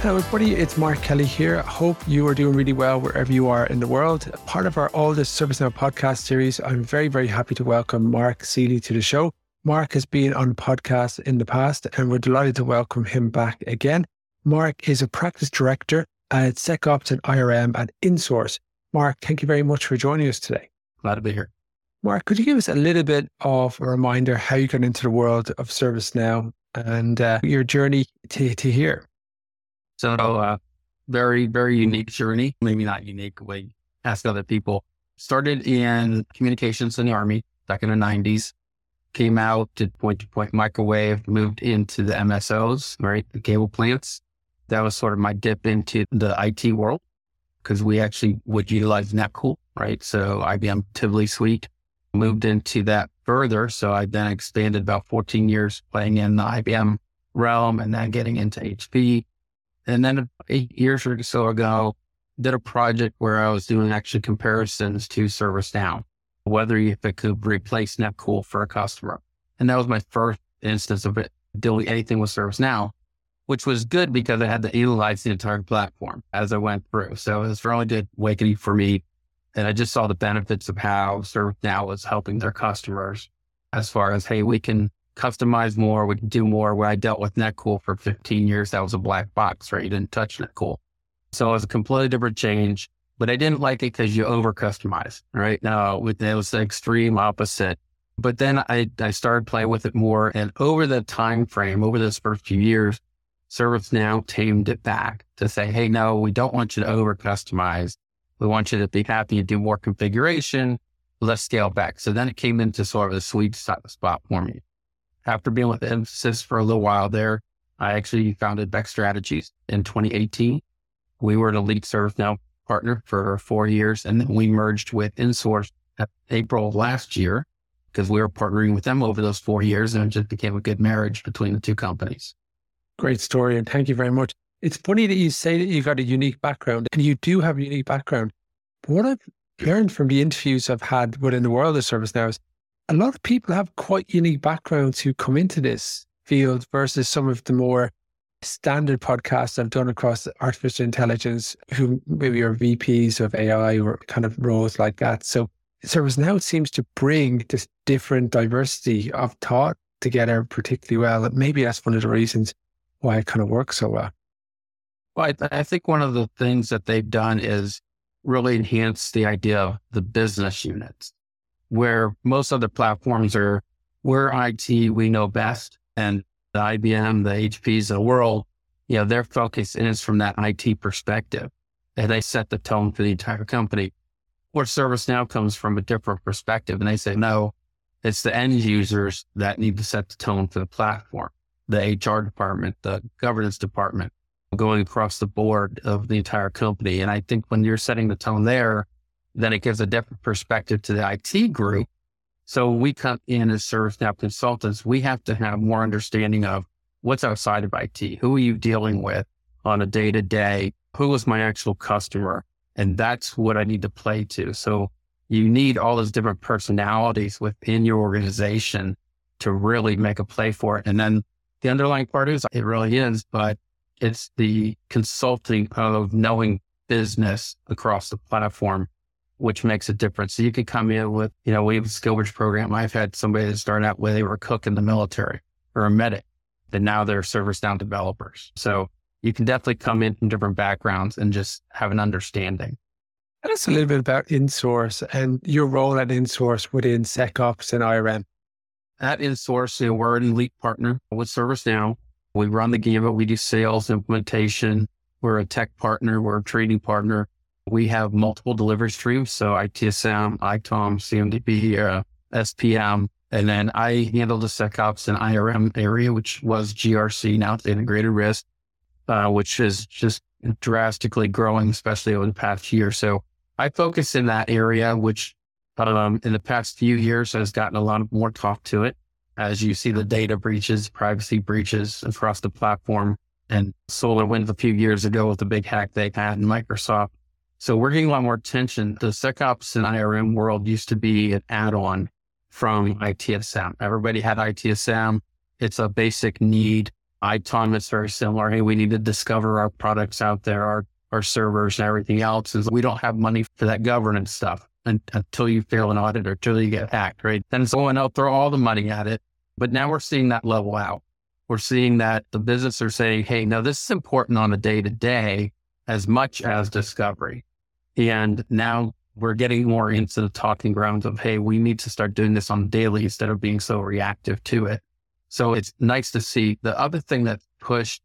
Hello, everybody. It's Mark Kelly here. I hope you are doing really well wherever you are in the world. Part of our Alldus ServiceNow podcast series, I'm very, very happy to welcome Mark Ceely to the show. Mark has been on podcasts in the past, and we're delighted to welcome him back again. Mark is a practice director at SecOps and IRM at InSource. Mark, thank you very much for joining us today. Glad to be here. Mark, could you give us a little bit of a reminder how you got into the world of ServiceNow and uh, your journey to, to here? So, uh, very, very unique journey. Maybe not unique way ask other people. Started in communications in the army back in the nineties. Came out, did point to point microwave, moved into the MSOs, right? The cable plants. That was sort of my dip into the IT world because we actually would utilize NetCool, right? So IBM Tivoli Suite moved into that further. So I then expanded about 14 years playing in the IBM realm and then getting into HP and then eight years or so ago, did a project where I was doing actually comparisons to ServiceNow, whether if it could replace NetCool for a customer. And that was my first instance of it doing anything with ServiceNow, which was good because I had to analyze the entire platform as I went through. So it was really good awakening for me. And I just saw the benefits of how ServiceNow was helping their customers as far as, hey, we can customize more. We can do more. Where I dealt with NetCool for 15 years, that was a black box, right? You didn't touch NetCool. So it was a completely different change, but I didn't like it because you over customize, right? Now with it was the extreme opposite. But then I, I started playing with it more. And over the time frame, over those first few years, ServiceNow tamed it back to say, hey, no, we don't want you to over customize. We want you to be happy and do more configuration. Let's scale back. So then it came into sort of a sweet spot for me after being with Mphasis for a little while there, I actually founded Beck Strategies in 2018. We were an elite ServiceNow partner for four years, and then we merged with InSource April last year because we were partnering with them over those four years, and it just became a good marriage between the two companies. Great story, and thank you very much. It's funny that you say that you've got a unique background, and you do have a unique background. What I've learned from the interviews I've had within the world of ServiceNow is a lot of people have quite unique backgrounds who come into this field versus some of the more standard podcasts I've done across artificial intelligence, who maybe are VPs of AI or kind of roles like that. So ServiceNow seems to bring this different diversity of thought together particularly well. maybe that's one of the reasons why it kind of works so well. Well, I, th- I think one of the things that they've done is really enhance the idea of the business units where most other platforms are, we're IT, we know best. And the IBM, the HPs the world, you know, their focus is from that IT perspective. And they set the tone for the entire company. Where ServiceNow comes from a different perspective. And they say, no, it's the end users that need to set the tone for the platform, the HR department, the governance department, going across the board of the entire company. And I think when you're setting the tone there, then it gives a different perspective to the IT group. So we come in as ServiceNow consultants, we have to have more understanding of what's outside of IT. Who are you dealing with on a day to day? Who is my actual customer? And that's what I need to play to. So you need all those different personalities within your organization to really make a play for it. And then the underlying part is it really is, but it's the consulting of knowing business across the platform which makes a difference. So you could come in with, you know, we have a Skillbridge program. I've had somebody that started out where they were a cook in the military or a medic, and now they're ServiceNow developers. So you can definitely come in from different backgrounds and just have an understanding. Tell us a little bit about InSource and your role at InSource within SecOps and IRM. At InSource, you know, we're an elite partner with ServiceNow. We run the gamut. We do sales, implementation. We're a tech partner. We're a trading partner. We have multiple delivery streams. So ITSM, ITOM, CMDB, uh, SPM, And then I handle the SecOps and IRM area, which was GRC. Now it's integrated risk, uh, which is just drastically growing, especially over the past year. So I focus in that area, which um, in the past few years has gotten a lot more talk to it. As you see the data breaches, privacy breaches across the platform and SolarWinds a few years ago with the big hack they had in Microsoft. So we're getting a lot more attention. The SecOps and IRM world used to be an add-on from ITSM. Everybody had ITSM. It's a basic need. ITOM is very similar. Hey, we need to discover our products out there, our, our servers and everything else. Is we don't have money for that governance stuff until you fail an audit or until you get hacked, right? Then going out, throw all the money at it. But now we're seeing that level out. We're seeing that the business are saying, hey, now this is important on a day to day as much as discovery. And now we're getting more into the talking grounds of, hey, we need to start doing this on daily instead of being so reactive to it. So it's nice to see. The other thing that pushed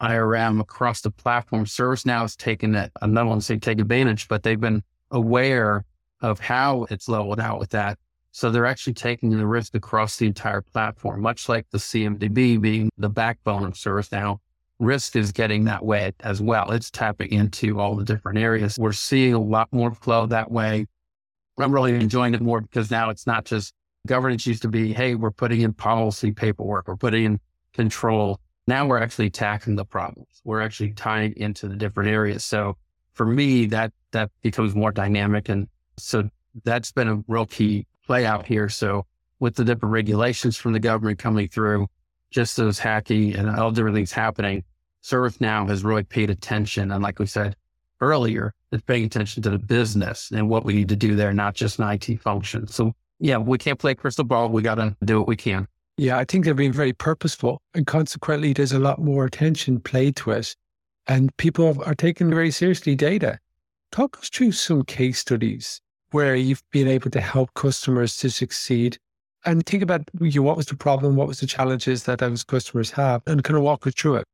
IRM across the platform, ServiceNow has taken it, I don't want to say take advantage, but they've been aware of how it's leveled out with that. So they're actually taking the risk across the entire platform, much like the CMDB being the backbone of ServiceNow. Risk is getting that way as well. It's tapping into all the different areas. We're seeing a lot more flow that way. I'm really enjoying it more because now it's not just governance used to be, hey, we're putting in policy paperwork, we're putting in control. Now we're actually tackling the problems. We're actually tying into the different areas. So for me, that that becomes more dynamic. And so that's been a real key play out here. So with the different regulations from the government coming through, just those hacking and all different things happening, ServiceNow has really paid attention. And like we said earlier, it's paying attention to the business and what we need to do there, not just an IT function. So yeah, we can't play crystal ball. We got to do what we can. Yeah, I think they're being very purposeful. And consequently, there's a lot more attention played to it. And people are taking very seriously data. Talk us through some case studies where you've been able to help customers to succeed. And think about you, what was the problem? What was the challenges that those customers have? And kind of walk us through it.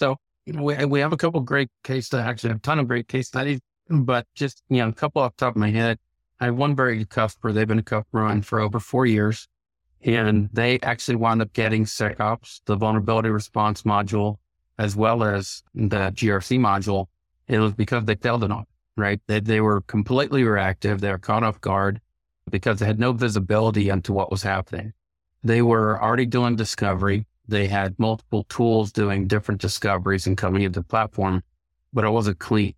So, you know, we, we have a couple great case studies, actually, a ton of great case studies, but just, you know, a couple off the top of my head. I have one very good customer. They've been a customer on for over four years. And they actually wound up getting SecOps, the vulnerability response module, as well as the GRC module. It was because they failed an audit, right? They, they were completely reactive. They were caught off guard because they had no visibility into what was happening. They were already doing discovery. They had multiple tools doing different discoveries and coming into the platform, but it wasn't clean.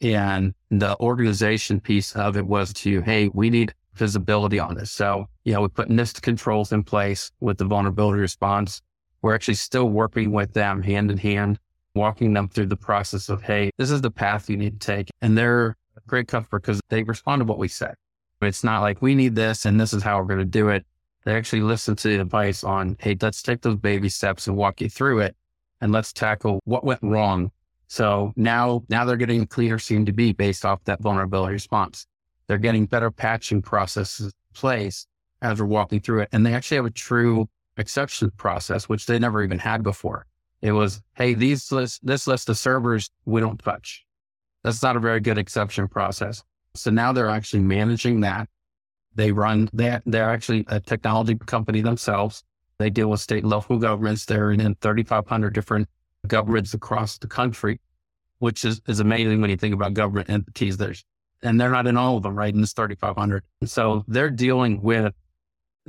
And the organization piece of it was to, hey, we need visibility on this. So, you know, we put NIST controls in place with the vulnerability response. We're actually still working with them hand in hand, walking them through the process of, hey, this is the path you need to take. And they're a great customer because they respond to what we said. It's not like we need this and this is how we're going to do it. They actually listen to the advice on, hey, let's take those baby steps and walk you through it. And let's tackle what went wrong so now, now they're getting a cleaner be based off that vulnerability response. They're getting better patching processes in place as we're walking through it. And they actually have a true exception process, which they never even had before. It was, Hey, these list, this list of servers, we don't touch. That's not a very good exception process. So now they're actually managing that. They run, they, they're actually a technology company themselves. They deal with state and local governments. They're in 3,500 different governments across the country, which is, is amazing when you think about government entities. There's, and they're not in all of them, right? In this 3,500. So they're dealing with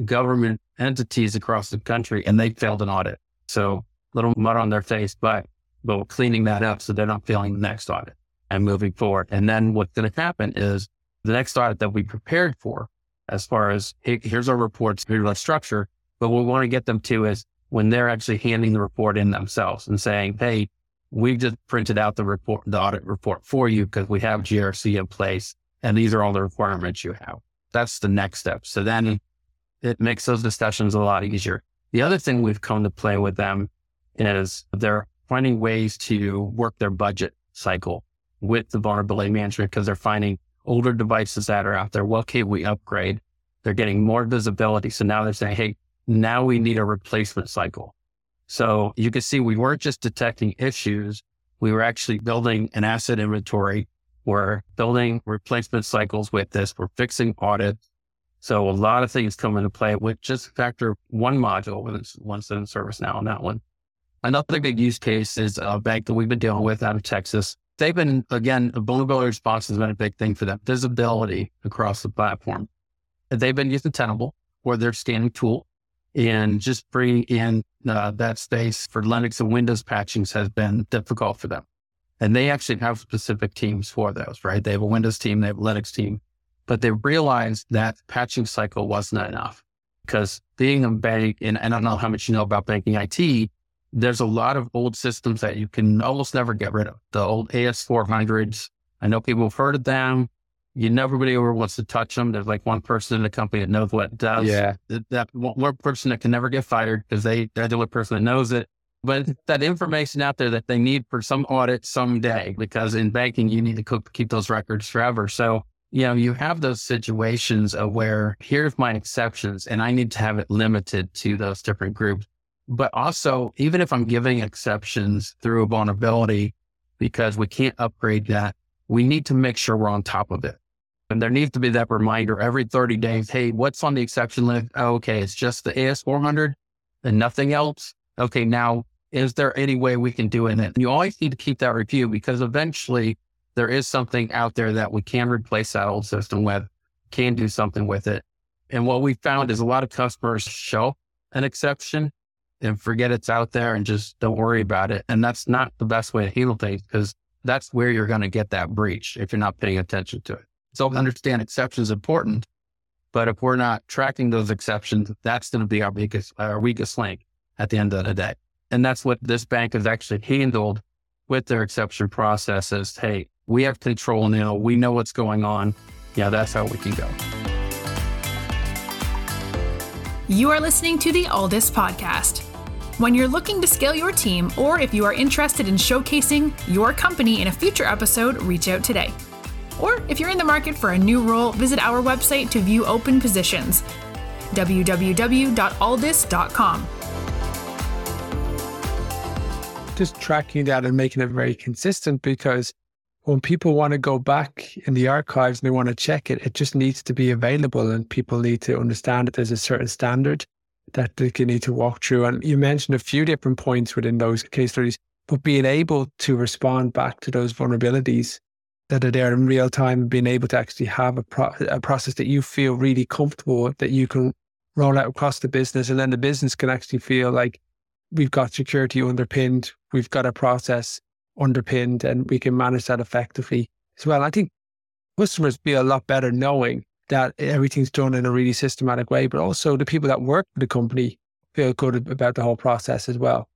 government entities across the country and they failed an audit. So little mud on their face, but, but we're cleaning that up so they're not failing the next audit and moving forward. And then what's going to happen is the next audit that we prepared for, as far as hey, here's our reports, here's our structure, but what we want to get them to is when they're actually handing the report in themselves and saying, Hey, we've just printed out the report, the audit report for you because we have GRC in place and these are all the requirements you have. That's the next step. So then it makes those discussions a lot easier. The other thing we've come to play with them is they're finding ways to work their budget cycle with the vulnerability management because they're finding older devices that are out there. What can we upgrade? They're getting more visibility. So now they're saying, Hey, now we need a replacement cycle. So you can see we weren't just detecting issues. We were actually building an asset inventory. We're building replacement cycles with this. We're fixing audits. So a lot of things come into play with just factor one module when it's once in ServiceNow on that one. Another big use case is a bank that we've been dealing with out of Texas. They've been, again, vulnerability response has been a big thing for them. Visibility across the platform. They've been using Tenable or their scanning tool and just bringing in uh, that space for Linux and Windows patchings has been difficult for them. And they actually have specific teams for those, right? They have a Windows team, they have a Linux team, but they realized that patching cycle wasn't enough because being a bank, and I don't know how much you know about banking IT, there's a lot of old systems that you can almost never get rid of. The old AS400s. I know people have heard of them. You know, nobody ever wants to touch them. There's like one person in the company that knows what it does. Yeah. That, that one person that can never get fired because they, they're the only person that knows it. But that information out there that they need for some audit someday, because in banking, you need to keep those records forever. So, you know, you have those situations of where here's my exceptions and I need to have it limited to those different groups. But also, even if I'm giving exceptions through a vulnerability, because we can't upgrade that, we need to make sure we're on top of it. And there needs to be that reminder every 30 days. Hey, what's on the exception list? Oh, okay. It's just the AS400 and nothing else. Okay. Now, is there any way we can do it? And you always need to keep that review because eventually there is something out there that we can replace that old system with, can do something with it. And what we found is a lot of customers show an exception and forget it's out there and just don't worry about it. And that's not the best way to handle things because that's where you're going to get that breach if you're not paying attention to it. So understand exceptions are important, but if we're not tracking those exceptions, that's going to be our weakest, our weakest link at the end of the day. And that's what this bank has actually handled with their exception processes. Hey, we have control now. We know what's going on. Yeah, that's how we can go. You are listening to the Alldus podcast. When you're looking to scale your team, or if you are interested in showcasing your company in a future episode, reach out today. Or if you're in the market for a new role, visit our website to view open positions www.alldus.com. Just tracking that and making it very consistent because when people want to go back in the archives and they want to check it, it just needs to be available and people need to understand that there's a certain standard that can need to walk through. And you mentioned a few different points within those case studies, but being able to respond back to those vulnerabilities that are there in real time, being able to actually have a, pro- a process that you feel really comfortable with, that you can roll out across the business, and then the business can actually feel like we've got security underpinned, we've got a process underpinned, and we can manage that effectively as well. I think customers feel a lot better knowing that everything's done in a really systematic way, but also the people that work for the company feel good about the whole process as well.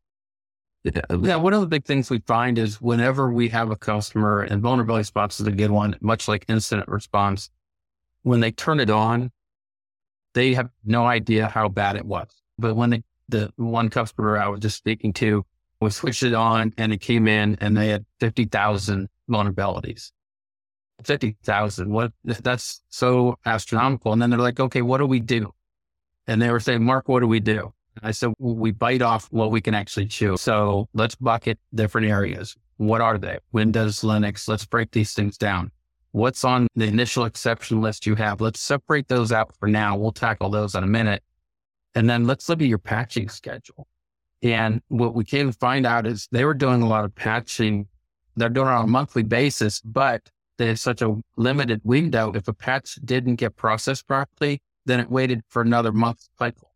Yeah, one of the big things we find is whenever we have a customer and vulnerability response is a good one, much like incident response, when they turn it on, they have no idea how bad it was. But when they, the one customer I was just speaking to, we switched it on and it came in and they had 50,000 vulnerabilities. 50,000. What that's so astronomical. And then they're like, okay, what do we do? And they were saying, Mark, what do we do? I said, well, we bite off what we can actually chew. So let's bucket different areas. What are they? Windows, Linux. Let's break these things down. What's on the initial exception list you have? Let's separate those out for now. We'll tackle those in a minute. And then let's look at your patching schedule. And what we came to find out is they were doing a lot of patching. They're doing it on a monthly basis, but there's such a limited window. If a patch didn't get processed properly, then it waited for another month cycle.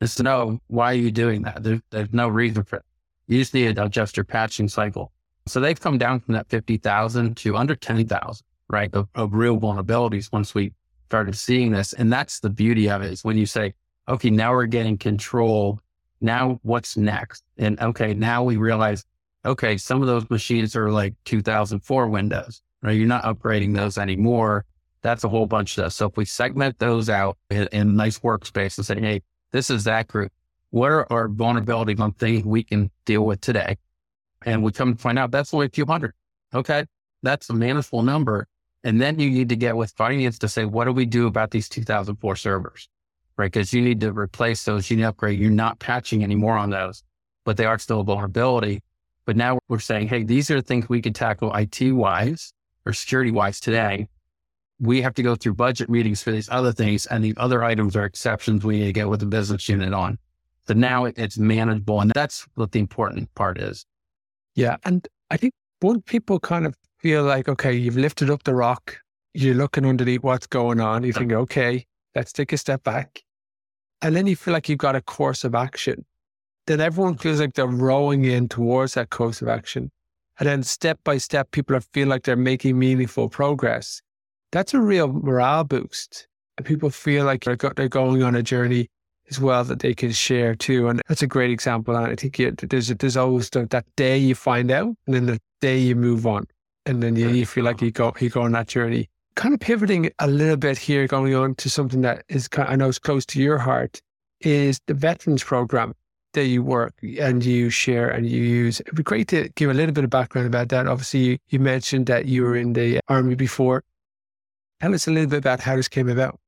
Just know why are you doing that? There, there's no reason for it. You just need to adjust your patching cycle. So they've come down from that 50,000 to under 10,000, right? Of, of real vulnerabilities once we started seeing this. And that's the beauty of it is when you say, okay, now we're getting control. Now what's next? And okay, now we realize, okay, some of those machines are like 2004 Windows right? You're not upgrading those anymore. That's a whole bunch of stuff. So if we segment those out in, in nice workspace and say, hey, this is that group. What are our vulnerabilities on things we can deal with today? And we come to find out that's only a few hundred. Okay. That's a manageable number. And then you need to get with finance to say, what do we do about these 2004 servers? Right. Cause you need to replace those. You need to upgrade. You're not patching anymore on those, but they are still a vulnerability. But now we're saying, hey, these are things we could tackle IT wise or security wise today. we have to go through budget meetings for these other things, and the other items are exceptions we need to get with the business unit on. So now it's manageable, and that's what the important part is. Yeah, and I think when people kind of feel like, okay, you've lifted up the rock, you're looking underneath what's going on, you think, okay, let's take a step back, and then you feel like you've got a course of action. Then everyone feels like they're rowing in towards that course of action. And then step by step, people feel like they're making meaningful progress that's a real morale boost. And people feel like they're going on a journey as well that they can share too. And that's a great example. And I think you, there's, there's always the, that day you find out and then the day you move on. And then you, you feel like you go, you go on that journey. Kind of pivoting a little bit here, going on to something that is, I know is close to your heart, is the veterans program that you work and you share and you use. It'd be great to give a little bit of background about that. Obviously, you, you mentioned that you were in the army before. Tell us a little bit about how this came about.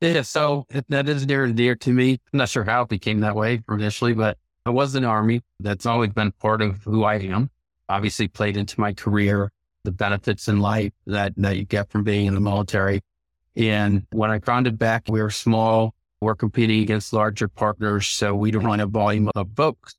Yeah, so that is near and dear to me. I'm not sure how it became that way initially, but I was in the Army. That's always been part of who I am. Obviously, played into my career, the benefits in life that, that you get from being in the military. And when I founded Beck, we were small. We're competing against larger partners. So we don't run a volume of books.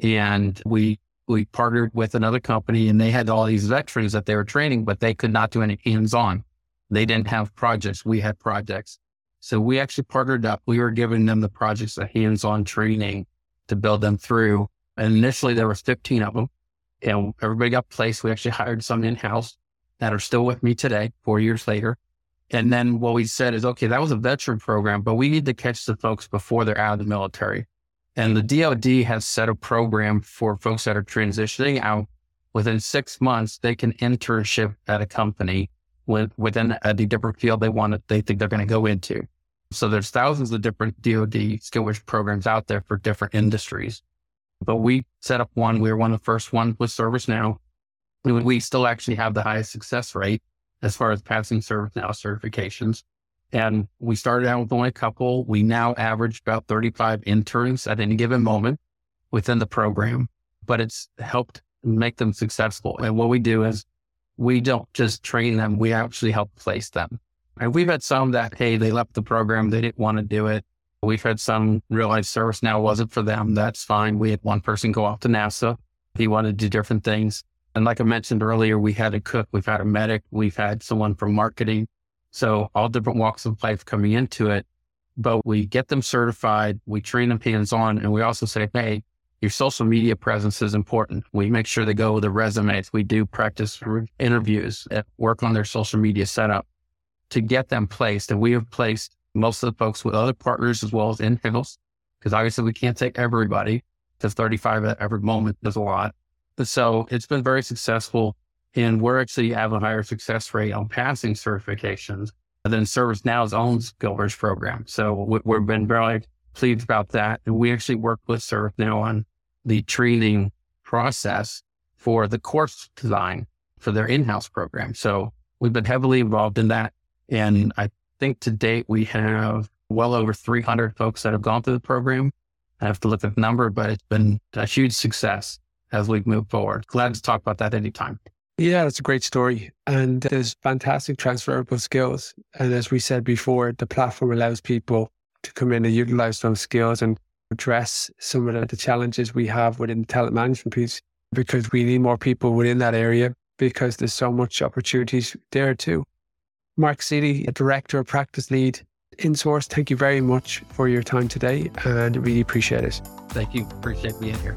And we we partnered with another company and they had all these veterans that they were training, but they could not do any hands on. They didn't have projects. We had projects. So we actually partnered up. We were giving them the projects, a hands-on training to build them through. And initially there was 15 of them and everybody got placed. We actually hired some in-house that are still with me today, four years later. And then what we said is, okay, that was a veteran program, but we need to catch the folks before they're out of the military. And the DoD has set a program for folks that are transitioning out. Within six months, they can internship at a company with, within a different field they want to, they think they're going to go into. So there's thousands of different DoD skilled programs out there for different industries. But we set up one. We were one of the first ones with ServiceNow. We still actually have the highest success rate as far as passing ServiceNow certifications. And we started out with only a couple. We now average about 35 interns at any given moment within the program, but it's helped make them successful. And what we do is we don't just train them, we actually help place them. And we've had some that, hey, they left the program, they didn't want to do it. We've had some realize ServiceNow wasn't for them. That's fine. We had one person go off to NASA. He wanted to do different things. And like I mentioned earlier, we had a cook, we've had a medic, we've had someone from marketing. So all different walks of life coming into it. But we get them certified, we train them hands on, and we also say, hey, your social media presence is important. We make sure they go with the resumes. We do practice interviews, work on their social media setup to get them placed. And we have placed most of the folks with other partners as well as in house, because obviously we can't take everybody because 35 at every moment is a lot. So it's been very successful. And we're actually have a higher success rate on passing certifications than ServiceNow's own Skillbridge program. So we've been very pleased about that. And we actually work with ServiceNow on the training process for the course design for their in-house program. So we've been heavily involved in that. And I think to date we have well over 300 folks that have gone through the program. I have to look at the number, but it's been a huge success as we move forward. Glad to talk about that anytime. Yeah, that's a great story. And there's fantastic transferable skills. And as we said before, the platform allows people to come in and utilize those skills and address some of the challenges we have within the talent management piece because we need more people within that area because there's so much opportunities there too. Mark Ceely, Director of Practice Lead InSource, thank you very much for your time today and really appreciate it. Thank you. Appreciate being here.